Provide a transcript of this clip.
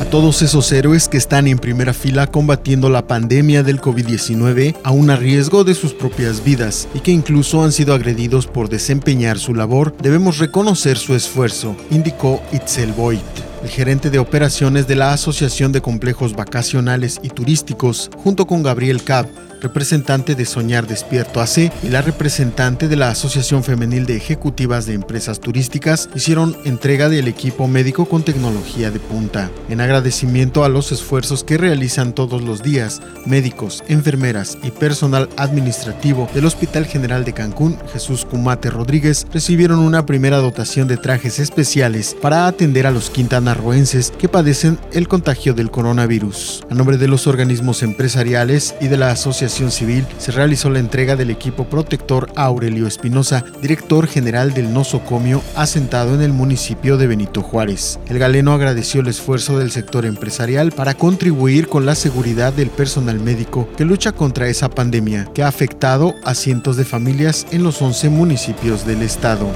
A todos esos héroes que están en primera fila combatiendo la pandemia del COVID-19, aún a riesgo de sus propias vidas, y que incluso han sido agredidos por desempeñar su labor, debemos reconocer su esfuerzo, indicó Itzel Voigt el gerente de operaciones de la Asociación de Complejos Vacacionales y Turísticos, junto con Gabriel Cab, representante de Soñar Despierto AC y la representante de la Asociación Femenil de Ejecutivas de Empresas Turísticas hicieron entrega del equipo médico con tecnología de punta. En agradecimiento a los esfuerzos que realizan todos los días, médicos, enfermeras y personal administrativo del Hospital General de Cancún, Jesús Cumate Rodríguez, recibieron una primera dotación de trajes especiales para atender a los quintanarroenses que padecen el contagio del coronavirus. A nombre de los organismos empresariales y de la Asociación Civil se realizó la entrega del equipo protector Aurelio Espinosa, director general del nosocomio asentado en el municipio de Benito Juárez. El galeno agradeció el esfuerzo del sector empresarial para contribuir con la seguridad del personal médico que lucha contra esa pandemia que ha afectado a cientos de familias en los 11 municipios del estado.